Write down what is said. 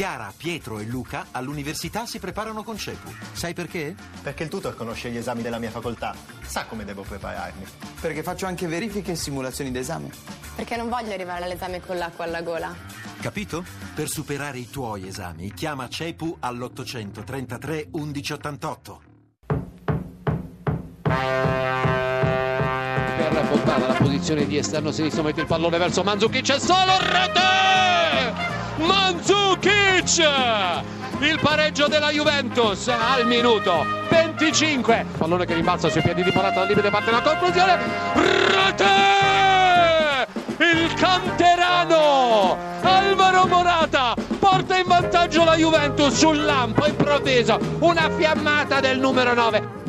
Chiara, Pietro e Luca all'università si preparano con CEPU. Sai perché? Perché il tutor conosce gli esami della mia facoltà, sa come devo prepararmi. Perché faccio anche verifiche e simulazioni d'esame. Perché non voglio arrivare all'esame con l'acqua alla gola. Capito? Per superare i tuoi esami, chiama CEPU all'833 1188. per Fontana la posizione di esterno sinistro mette il pallone verso Mandzukic e solo rete Mandzukic il pareggio della Juventus al minuto 25 pallone che rimbalza sui piedi di Morata al limite parte la conclusione. Rete! Il canterano Alvaro Morata porta in vantaggio la Juventus sul lampo improvviso una fiammata del numero 9